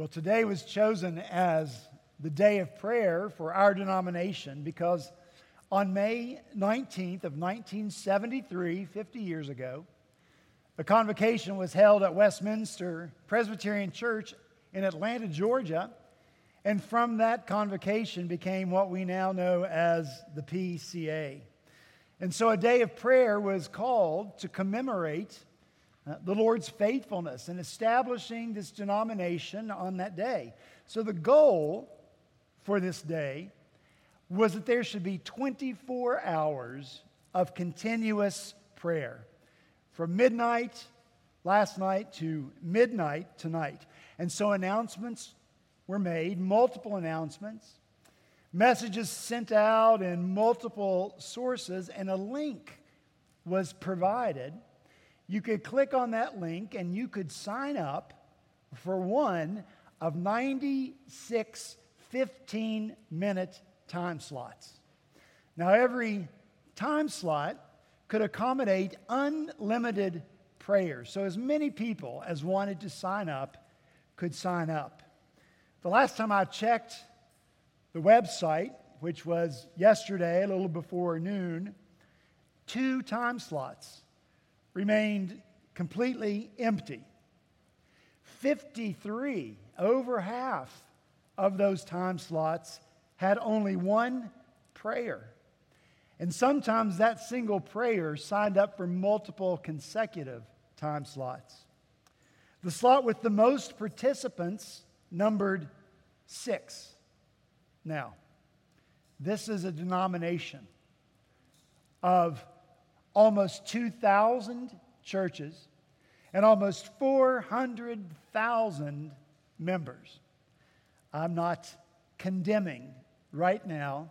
Well, today was chosen as the day of prayer for our denomination because on May 19th of 1973, 50 years ago, a convocation was held at Westminster Presbyterian Church in Atlanta, Georgia, and from that convocation became what we now know as the PCA. And so a day of prayer was called to commemorate uh, the Lord's faithfulness in establishing this denomination on that day. So the goal for this day was that there should be 24 hours of continuous prayer from midnight last night to midnight tonight. And so announcements were made, multiple announcements, messages sent out in multiple sources, and a link was provided you could click on that link and you could sign up for one of 96 15 minute time slots. Now, every time slot could accommodate unlimited prayers. So, as many people as wanted to sign up could sign up. The last time I checked the website, which was yesterday, a little before noon, two time slots remained completely empty. 53, over half of those time slots, had only one prayer. And sometimes that single prayer signed up for multiple consecutive time slots. The slot with the most participants numbered six. Now, this is a denomination of almost 2,000 churches and almost 400,000 members. I'm not condemning right now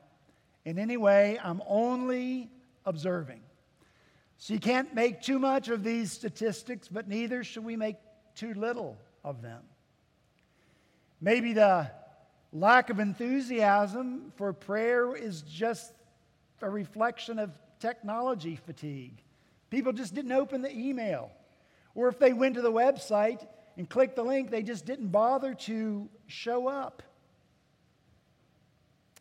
in any way, I'm only observing. So you can't make too much of these statistics, but neither should we make too little of them. Maybe the lack of enthusiasm for prayer is just a reflection of technology fatigue. People just didn't open the email. Or if they went to the website and clicked the link, they just didn't bother to show up.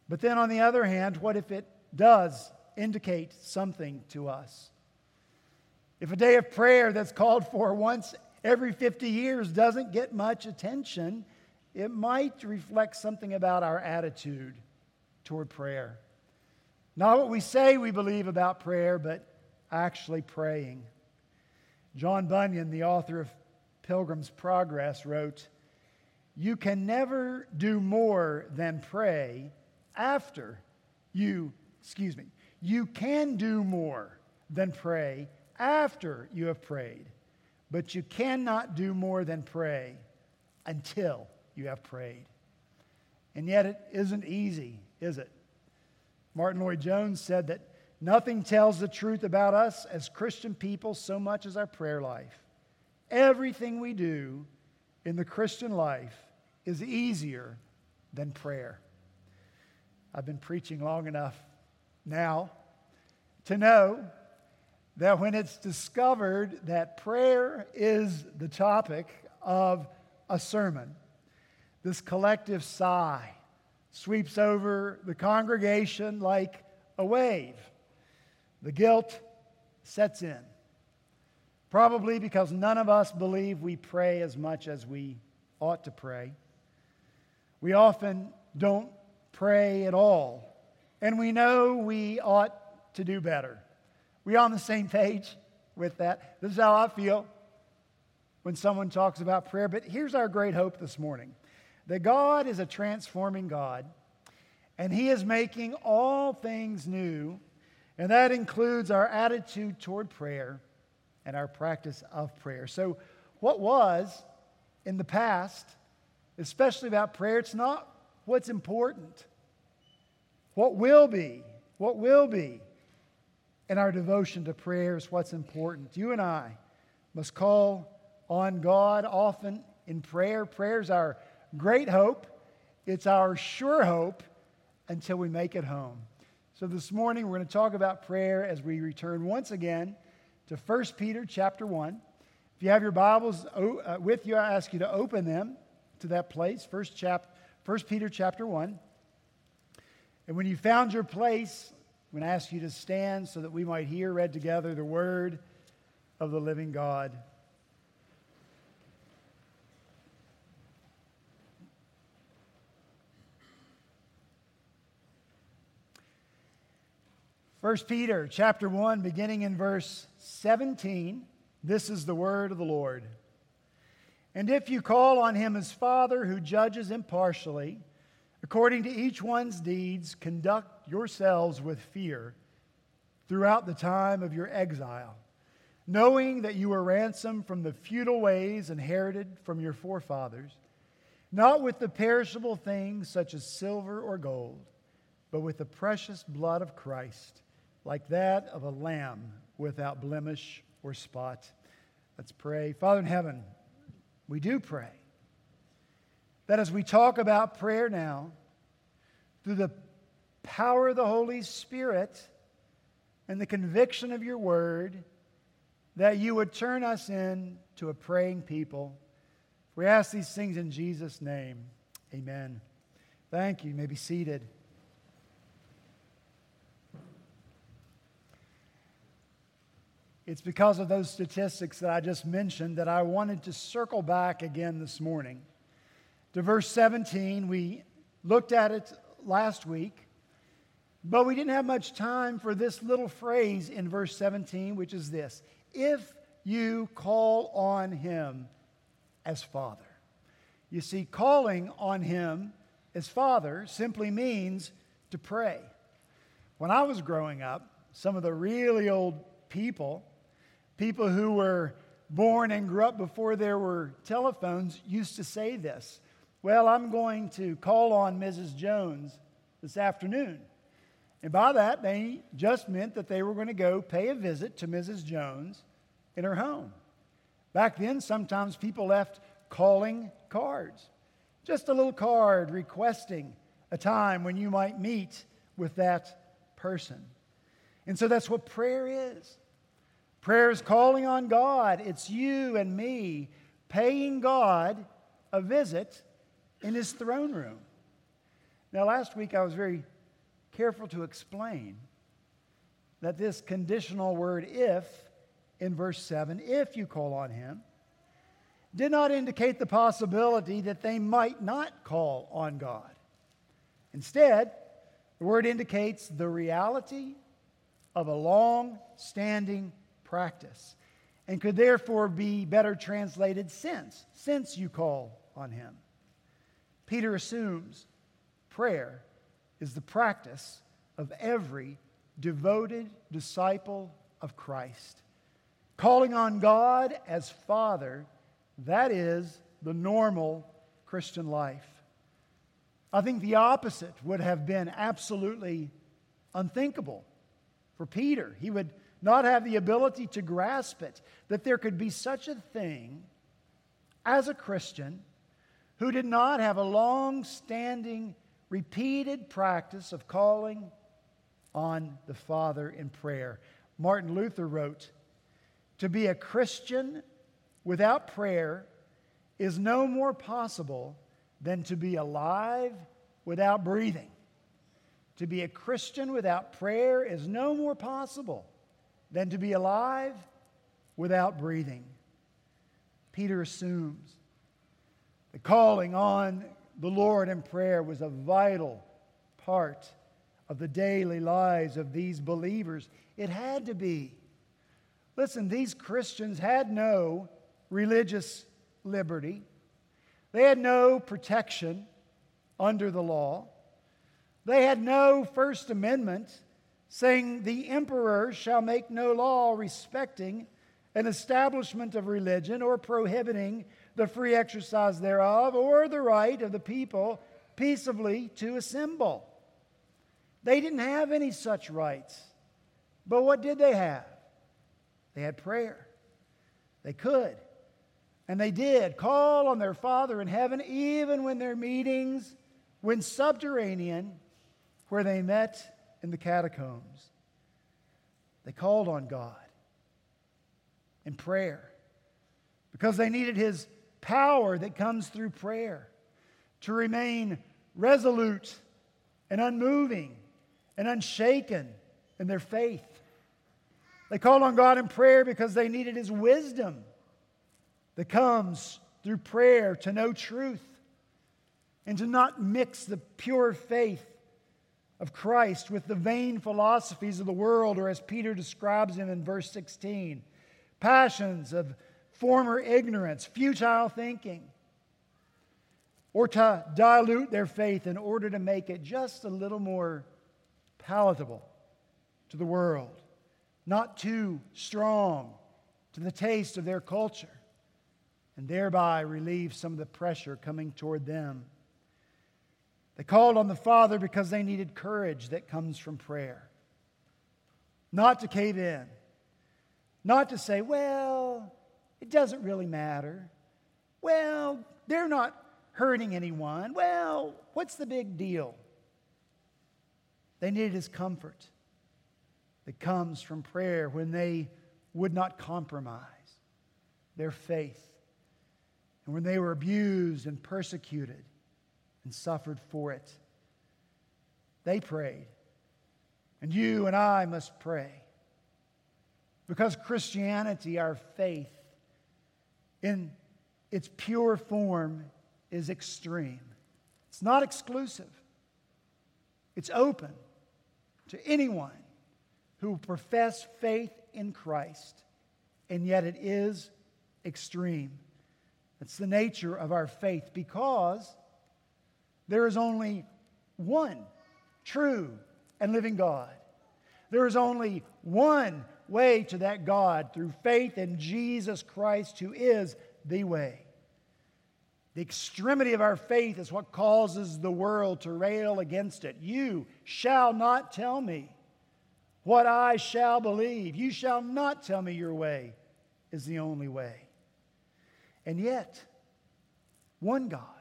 But then on the other hand, what if it does indicate something to us? If a day of prayer that's called for once every 50 years doesn't get much attention, it might reflect something about our attitude toward prayer. Not what we say we believe about prayer, but actually praying. John Bunyan, the author of Pilgrim's Progress, wrote, You can never do more than pray after you, excuse me, you can do more than pray after you have prayed, but you cannot do more than pray until you have prayed. And yet it isn't easy, is it? Martyn Lloyd-Jones said that nothing tells the truth about us as Christian people so much as our prayer life. Everything we do in the Christian life is easier than prayer. I've been preaching long enough now to know that when it's discovered that prayer is the topic of a sermon, this collective sigh sweeps over the congregation like a wave. The guilt sets in. Probably because none of us believe we pray as much as we ought to pray. We often don't pray at all, and we know we ought to do better. We on the same page with that? This is how I feel when someone talks about prayer. But here's our great hope this morning that God is a transforming God, and He is making all things new, and that includes our attitude toward prayer and our practice of prayer. So, what was in the past, especially about prayer, it's not what's important. What will be, what will be in our devotion to prayer is what's important. You and I must call on God often in prayer. Prayer's our great hope. It's our sure hope until we make it home. So this morning we're going to talk about prayer as we return once again to 1 Peter chapter 1. If you have your Bibles uh, with you, I ask you to open them to that place, First, chap- First Peter chapter 1. And when you found your place, I'm going to ask you to stand so that we might hear read together the word of the living God. 1 Peter chapter 1 beginning in verse 17 this is the word of the Lord. And if you call on him as father who judges impartially according to each one's deeds conduct yourselves with fear throughout the time of your exile knowing that you were ransomed from the futile ways inherited from your forefathers not with the perishable things such as silver or gold but with the precious blood of Christ like that of a lamb without blemish or spot. Let's pray. Father in heaven, we do pray that as we talk about prayer now, through the power of the Holy Spirit and the conviction of your word, that you would turn us into a praying people. We ask these things in Jesus' name. Amen. Thank you. You may be seated. It's because of those statistics that I just mentioned that I wanted to circle back again this morning to verse 17. We looked at it last week, but we didn't have much time for this little phrase in verse 17, which is this If you call on him as Father. You see, calling on him as Father simply means to pray. When I was growing up, some of the really old people People who were born and grew up before there were telephones used to say this Well, I'm going to call on Mrs. Jones this afternoon. And by that, they just meant that they were going to go pay a visit to Mrs. Jones in her home. Back then, sometimes people left calling cards, just a little card requesting a time when you might meet with that person. And so that's what prayer is. Prayer is calling on God. It's you and me paying God a visit in his throne room. Now, last week I was very careful to explain that this conditional word if in verse 7, if you call on him, did not indicate the possibility that they might not call on God. Instead, the word indicates the reality of a long standing practice and could therefore be better translated since, since you call on him. Peter assumes prayer is the practice of every devoted disciple of Christ. Calling on God as Father, that is the normal Christian life. I think the opposite would have been absolutely unthinkable for Peter. He would not have the ability to grasp it, that there could be such a thing as a Christian who did not have a long standing, repeated practice of calling on the Father in prayer. Martin Luther wrote, To be a Christian without prayer is no more possible than to be alive without breathing. To be a Christian without prayer is no more possible than to be alive without breathing. Peter assumes the calling on the Lord in prayer was a vital part of the daily lives of these believers. It had to be. Listen, these Christians had no religious liberty, they had no protection under the law, they had no First Amendment saying, The emperor shall make no law respecting an establishment of religion or prohibiting the free exercise thereof or the right of the people peaceably to assemble. They didn't have any such rights. But what did they have? They had prayer. They could. And they did call on their Father in heaven, even when their meetings went subterranean, where they met in the catacombs. They called on God in prayer because they needed His power that comes through prayer. to remain resolute and unmoving and unshaken in their faith. They called on God in prayer because they needed His wisdom that comes through prayer to know truth and to not mix the pure faith of Christ with the vain philosophies of the world, or as Peter describes them in verse 16, passions of former ignorance, futile thinking, or to dilute their faith in order to make it just a little more palatable to the world, not too strong to the taste of their culture, and thereby relieve some of the pressure coming toward them. They called on the Father because they needed courage that comes from prayer. Not to cave in, not to say, well, it doesn't really matter. Well, they're not hurting anyone. Well, what's the big deal? They needed his comfort that comes from prayer when they would not compromise their faith and when they were abused and persecuted and suffered for it. They prayed. And you and I must pray. Because Christianity, our faith, in its pure form, is extreme. It's not exclusive, it's open to anyone who profess faith in Christ, and yet it is extreme. It's the nature of our faith because there is only one true and living God. There is only one way to that God through faith in Jesus Christ, who is the way. The extremity of our faith is what causes the world to rail against it. You shall not tell me what I shall believe. You shall not tell me your way is the only way. And yet, one God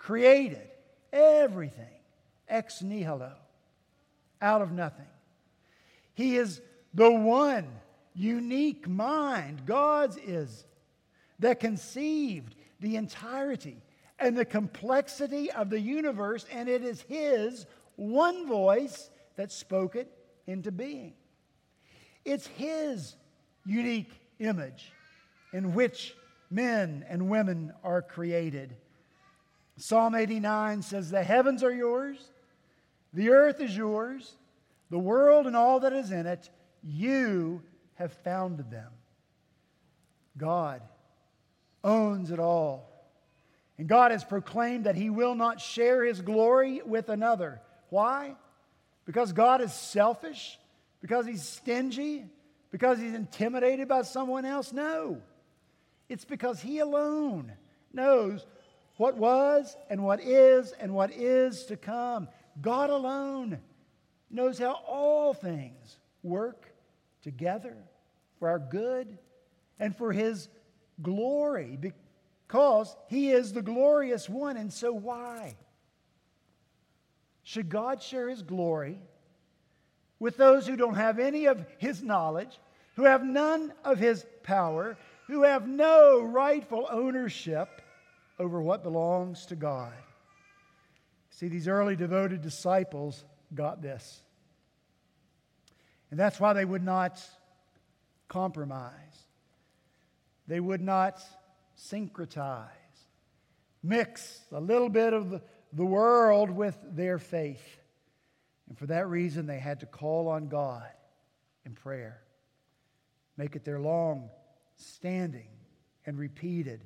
created everything ex nihilo, out of nothing. He is the one unique mind, God's is, that conceived the entirety and the complexity of the universe, and it is His one voice that spoke it into being. It's His unique image in which men and women are created. Psalm 89 says, The heavens are yours, the earth is yours, the world and all that is in it, you have founded them. God owns it all. And God has proclaimed that He will not share His glory with another. Why? Because God is selfish? Because He's stingy? Because He's intimidated by someone else? No. It's because He alone knows what was and what is and what is to come. God alone knows how all things work together for our good and for His glory because He is the glorious one. And so, why? Should God share His glory with those who don't have any of His knowledge, who have none of His power, who have no rightful ownership? Over what belongs to God. See, these early devoted disciples got this. And that's why they would not compromise, they would not syncretize, mix a little bit of the, world with their faith. And for that reason, they had to call on God in prayer, make it their long standing and repeated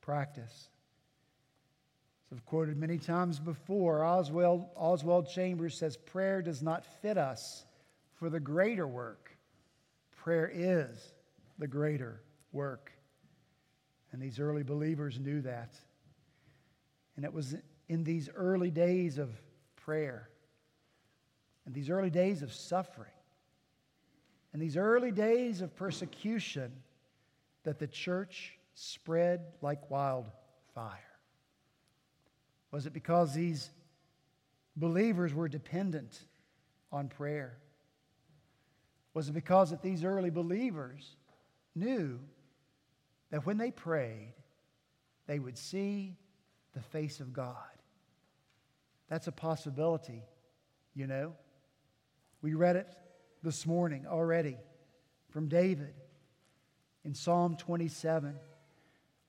practice. As I've quoted many times before, Oswald, Oswald Chambers says, Prayer does not fit us for the greater work. Prayer is the greater work. And these early believers knew that. And it was in these early days of prayer, and these early days of suffering, and these early days of persecution that the church spread like wildfire. Was it because these believers were dependent on prayer? Was it because that these early believers knew that when they prayed, they would see the face of God. That's a possibility, you know. We read it this morning already from David in Psalm 27.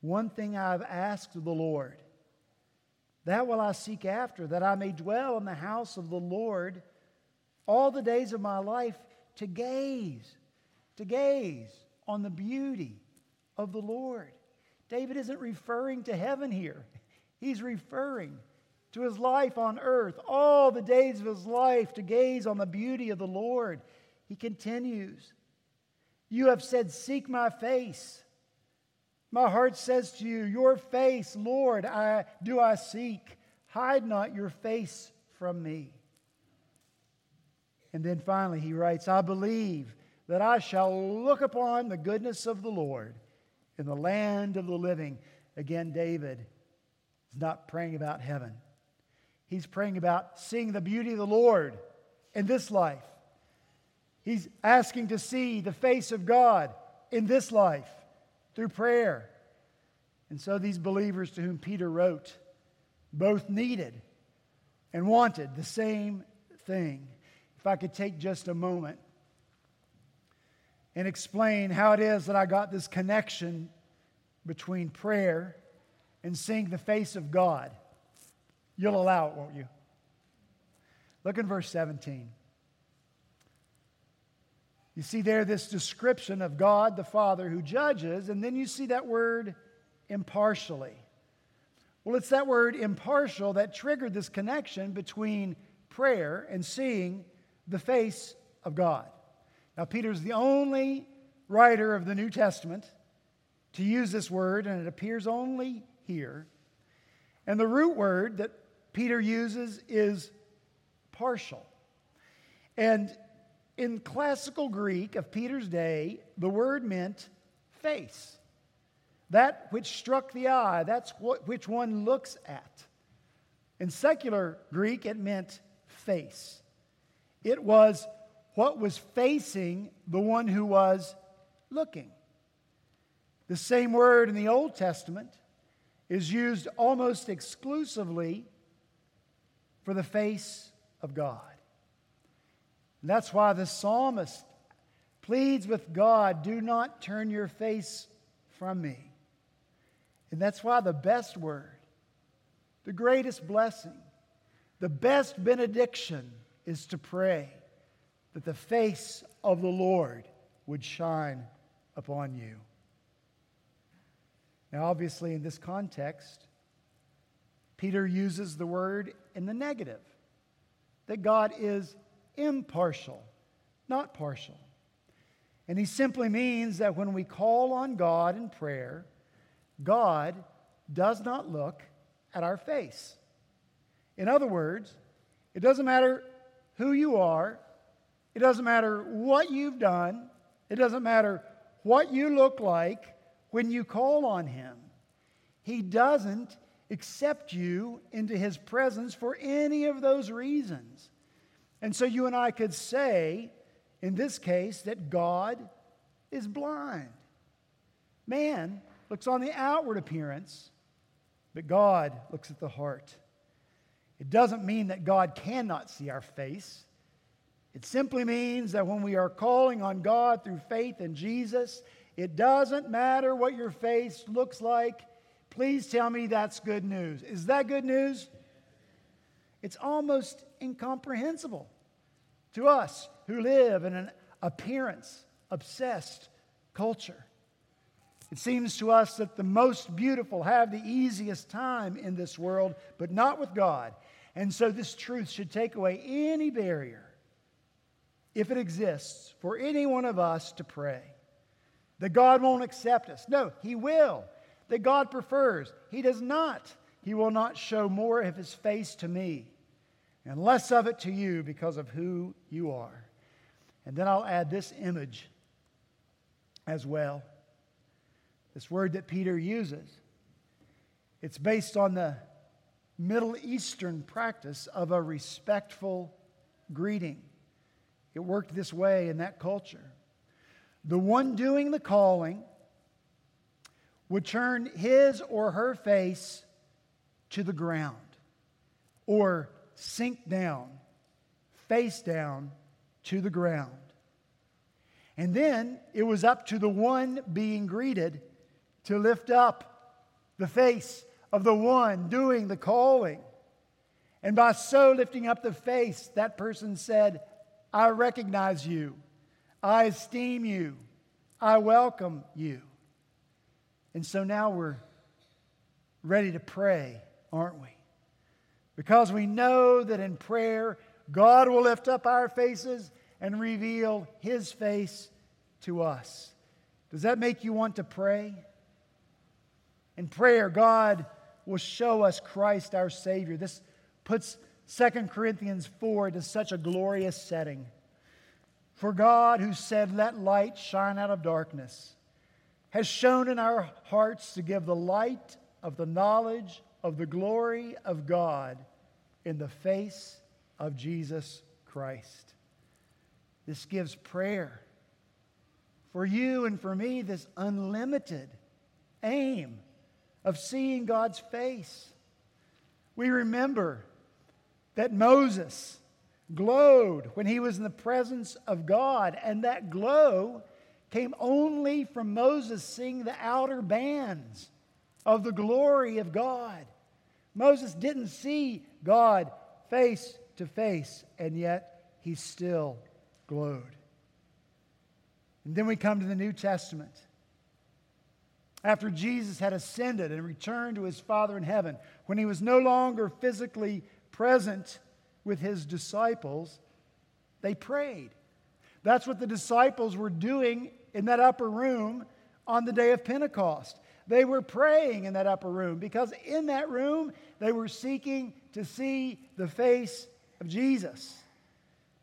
One thing I've asked the Lord, that will I seek after, that I may dwell in the house of the Lord all the days of my life to gaze, to gaze on the beauty of the Lord. David isn't referring to heaven here, he's referring to his life on earth, all the days of his life to gaze on the beauty of the Lord. He continues, You have said, Seek my face. My heart says to you, Your face, Lord, I, do I seek. Hide not your face from me. And then finally, he writes, I believe that I shall look upon the goodness of the Lord in the land of the living. Again, David is not praying about heaven. He's praying about seeing the beauty of the Lord in this life. He's asking to see the face of God in this life through prayer. And so these believers to whom Peter wrote both needed and wanted the same thing. If I could take just a moment and explain how it is that I got this connection between prayer and seeing the face of God. You'll allow it, won't you? Look in verse 17. You see there this description of God the Father who judges, and then you see that word impartially. Well, it's that word impartial that triggered this connection between prayer and seeing the face of God. Now, Peter's the only writer of the New Testament to use this word, and it appears only here. And the root word that Peter uses is partial. And in classical Greek of Peter's day, the word meant face. That which struck the eye, that's what, which one looks at. In secular Greek, it meant face. It was what was facing the one who was looking. The same word in the Old Testament is used almost exclusively for the face of God. And that's why the psalmist pleads with God, do not turn your face from me. And that's why the best word, the greatest blessing, the best benediction is to pray that the face of the Lord would shine upon you. Now, obviously, in this context, Peter uses the word in the negative that God is impartial, not partial. And he simply means that when we call on God in prayer, God does not look at our face. In other words, it doesn't matter who you are, it doesn't matter what you've done, it doesn't matter what you look like when you call on Him. He doesn't accept you into His presence for any of those reasons. And so you and I could say, in this case, that God is blind. Man looks on the outward appearance, but God looks at the heart. It doesn't mean that God cannot see our face. It simply means that when we are calling on God through faith in Jesus, it doesn't matter what your face looks like. Please tell me that's good news. Is that good news? It's almost incomprehensible to us who live in an appearance obsessed culture. It seems to us that the most beautiful have the easiest time in this world, but not with God. And so this truth should take away any barrier if it exists, for any one of us to pray. That God won't accept us. No, He will. That God prefers. He does not. He will not show more of His face to me and less of it to you because of who you are. And then I'll add this image as well. This word that Peter uses. It's based on the Middle Eastern practice of a respectful greeting. It worked this way in that culture. The one doing the calling would turn his or her face to the ground or sink down, face down to the ground. And then it was up to the one being greeted to lift up the face of the one doing the calling. And by so lifting up the face, that person said, I recognize you. I esteem you. I welcome you. And so now we're ready to pray, aren't we? Because we know that in prayer, God will lift up our faces and reveal his face to us. Does that make you want to pray? In prayer, God will show us Christ our Savior. This puts 2 Corinthians 4 to such a glorious setting. For God, who said, Let light shine out of darkness, has shone in our hearts to give the light of the knowledge of the glory of God in the face of Jesus Christ. This gives prayer for you and for me this unlimited aim of seeing God's face. We remember that Moses glowed when he was in the presence of God, and that glow came only from Moses seeing the outer bands of the glory of God. Moses didn't see God face to face, and yet he still glowed. And then we come to the New Testament. After Jesus had ascended and returned to his Father in heaven, when he was no longer physically present with his disciples, they prayed. That's what the disciples were doing in that upper room on the day of Pentecost. They were praying in that upper room because in that room they were seeking to see the face of Jesus.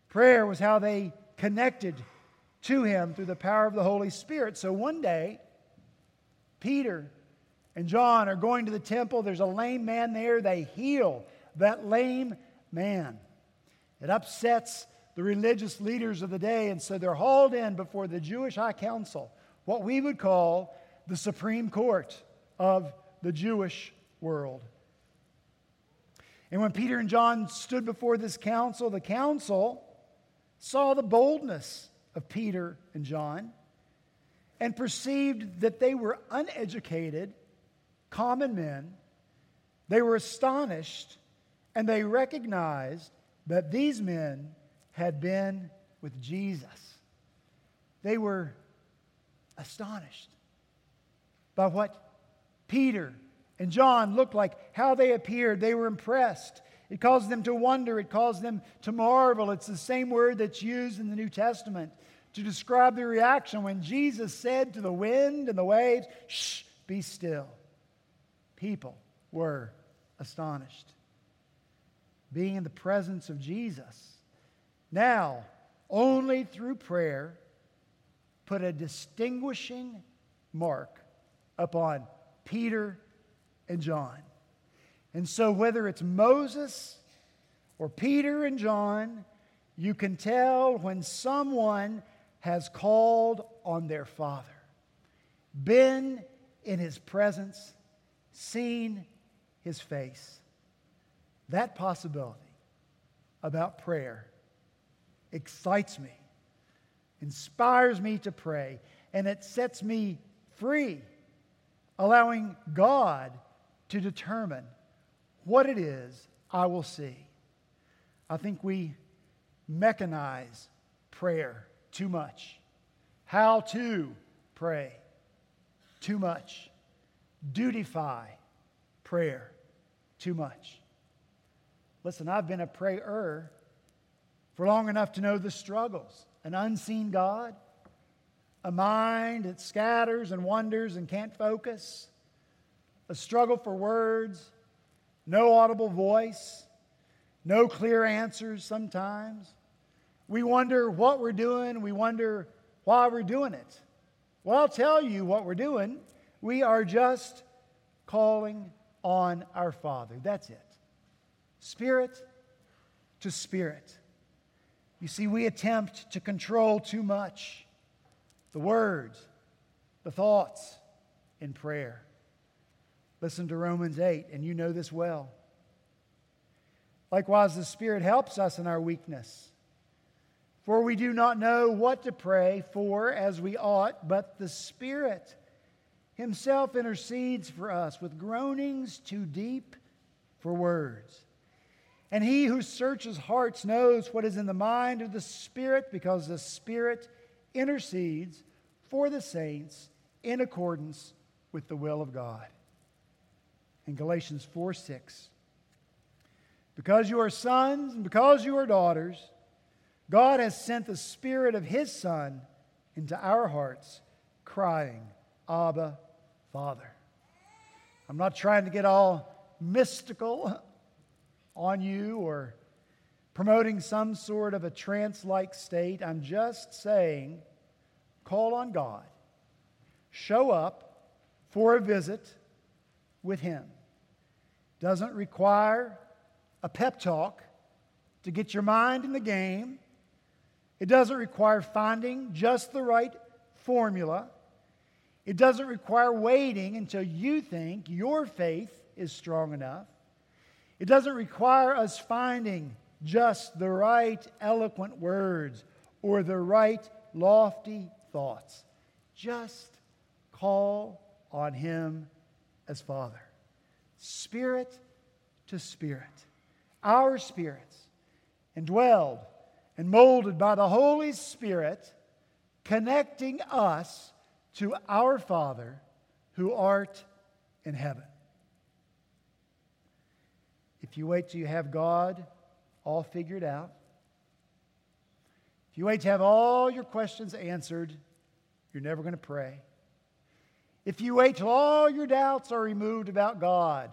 Prayer was how they connected to him through the power of the Holy Spirit. So one day, Peter and John are going to the temple. There's a lame man there. They heal that lame man. It upsets the religious leaders of the day, and so they're hauled in before the Jewish High Council, what we would call the Supreme Court of the Jewish world. And when Peter and John stood before this council, the council saw the boldness of Peter and John and perceived that they were uneducated, common men. They were astonished and they recognized that these men had been with Jesus. They were astonished by what Peter and John looked like, how they appeared. They were impressed. It caused them to wonder, it caused them to marvel. It's the same word that's used in the New Testament to describe the reaction when Jesus said to the wind and the waves, Shh, be still. People were astonished being in the presence of Jesus. Now, only through prayer, put a distinguishing mark upon Peter and John. And so, whether it's Moses or Peter and John, you can tell when someone has called on their Father, been in his presence, seen his face. That possibility about prayer excites me, inspires me to pray, and it sets me free, allowing God to determine what it is I will see. I think we mechanize prayer too much. How to pray too much. Dutify prayer too much. Listen, I've been a prayer for long enough to know the struggles an unseen God, a mind that scatters and wanders and can't focus, a struggle for words, no audible voice, no clear answers sometimes. We wonder what we're doing, we wonder why we're doing it. Well, I'll tell you what we're doing. We are just calling on our Father. That's it spirit to spirit. You see, we attempt to control too much the words, the thoughts in prayer. Listen to Romans 8, and you know this well. Likewise, the Spirit helps us in our weakness. For we do not know what to pray for as we ought, but the Spirit Himself intercedes for us with groanings too deep for words. And He who searches hearts knows what is in the mind of the Spirit, because the Spirit intercedes for the saints in accordance with the will of God. In Galatians 4 6. Because you are sons and because you are daughters, God has sent the Spirit of His Son into our hearts, crying, Abba, Father. I'm not trying to get all mystical on you or promoting some sort of a trance like state. I'm just saying, call on God, show up for a visit with Him. Doesn't require a pep talk to get your mind in the game. It doesn't require finding just the right formula. It doesn't require waiting until you think your faith is strong enough. It doesn't require us finding just the right eloquent words or the right lofty thoughts. Just call on Him as Father. Spirit to Spirit. Our spirits, indwelled and molded by the Holy Spirit, connecting us to our Father who art in heaven. If you wait till you have God all figured out, if you wait to have all your questions answered, you're never going to pray. If you wait till all your doubts are removed about God,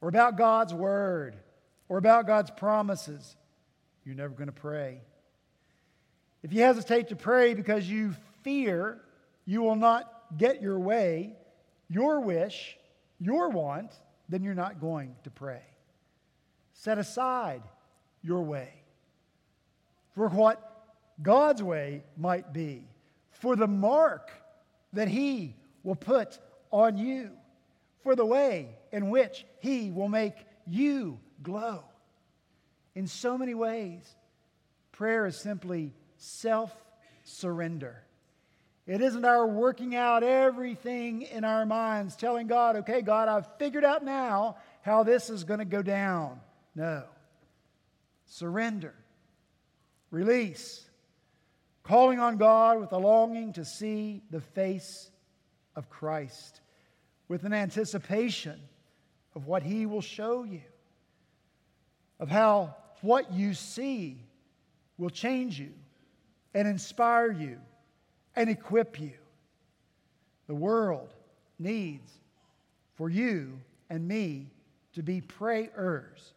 or about God's Word, or about God's promises, you're never going to pray. If you hesitate to pray because you fear you will not get your way, your wish, your want, then you're not going to pray. Set aside your way for what God's way might be, for the mark that He will put on you, for the way in which He will make you glow. In so many ways, prayer is simply self surrender. It isn't our working out everything in our minds, telling God, okay, God, I've figured out now how this is going to go down. No. Surrender, release, calling on God with a longing to see the face of Christ, with an anticipation of what He will show you, of how what you see will change you and inspire you and equip you. The world needs for you and me to be prayers.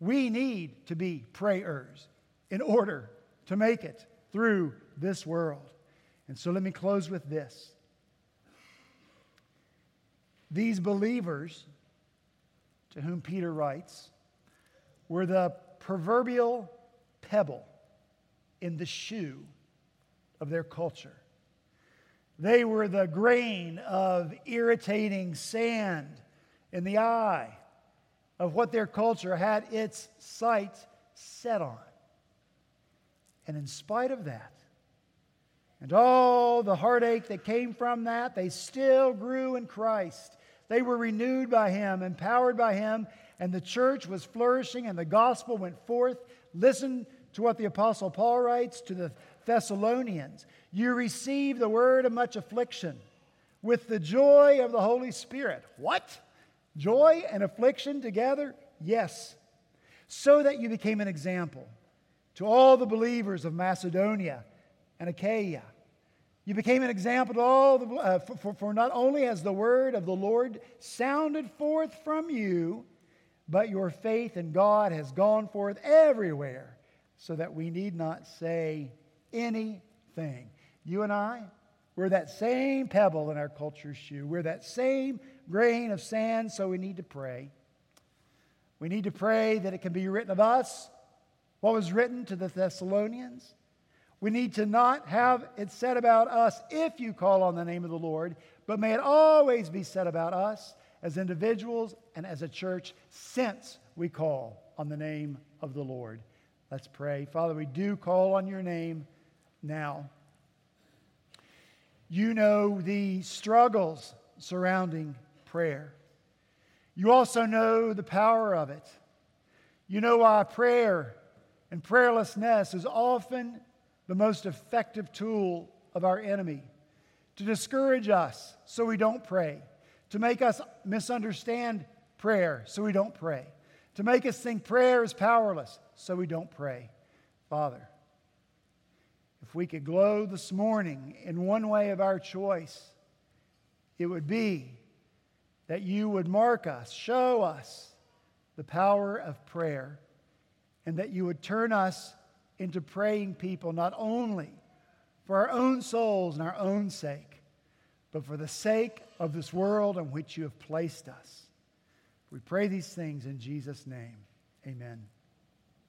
We need to be prayers in order to make it through this world. And so let me close with this. These believers to whom Peter writes were the proverbial pebble in the shoe of their culture. They were the grain of irritating sand in the eye of what their culture had its sights set on. And in spite of that, and all the heartache that came from that, they still grew in Christ. They were renewed by Him, empowered by Him, and the church was flourishing and the gospel went forth. Listen to what the Apostle Paul writes to the Thessalonians. You receive the word of much affliction with the joy of the Holy Spirit. What? Joy and affliction together? Yes. So that you became an example to all the believers of Macedonia and Achaia. You became an example to all the, uh, for, for, not only has the word of the Lord sounded forth from you, but your faith in God has gone forth everywhere, so that we need not say anything. You and I, we're that same pebble in our culture's shoe. We're that same grain of sand, so we need to pray. We need to pray that it can be written of us what was written to the Thessalonians. We need to not have it said about us if you call on the name of the Lord, but may it always be said about us as individuals and as a church since we call on the name of the Lord. Let's pray. Father, we do call on your name now. You know the struggles surrounding prayer. You also know the power of it. You know why prayer and prayerlessness is often the most effective tool of our enemy to discourage us so we don't pray, to make us misunderstand prayer so we don't pray, to make us think prayer is powerless so we don't pray. Father, if we could glow this morning in one way of our choice, it would be that you would mark us, show us the power of prayer, and that you would turn us into praying people, not only for our own souls and our own sake, but for the sake of this world in which you have placed us. We pray these things in Jesus' name. Amen.